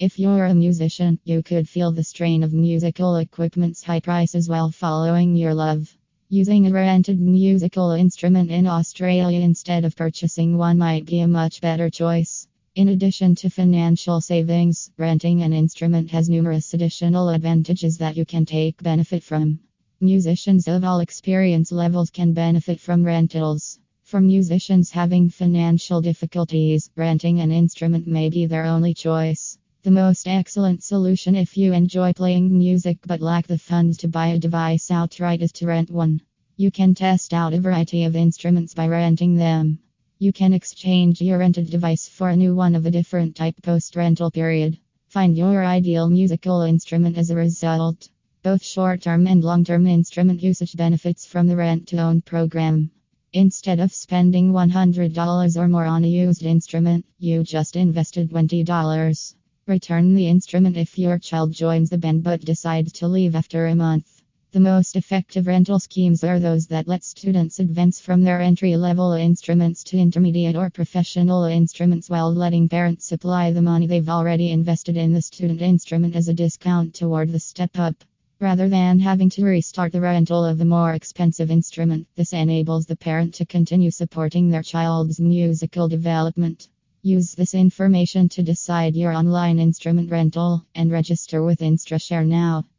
If you're a musician, you could feel the strain of musical equipment's high prices while following your love. Using a rented musical instrument in Australia instead of purchasing one might be a much better choice. In addition to financial savings, renting an instrument has numerous additional advantages that you can take benefit from. Musicians of all experience levels can benefit from rentals. For musicians having financial difficulties, renting an instrument may be their only choice. The most excellent solution if you enjoy playing music but lack the funds to buy a device outright is to rent one. You can test out a variety of instruments by renting them. You can exchange your rented device for a new one of a different type post rental period. Find your ideal musical instrument as a result. Both short term and long term instrument usage benefits from the rent to own program. Instead of spending $100 or more on a used instrument, you just invested $20. Return the instrument if your child joins the band but decides to leave after a month. The most effective rental schemes are those that let students advance from their entry level instruments to intermediate or professional instruments while letting parents supply the money they've already invested in the student instrument as a discount toward the step up. Rather than having to restart the rental of the more expensive instrument, this enables the parent to continue supporting their child's musical development. Use this information to decide your online instrument rental and register with InstruShare now.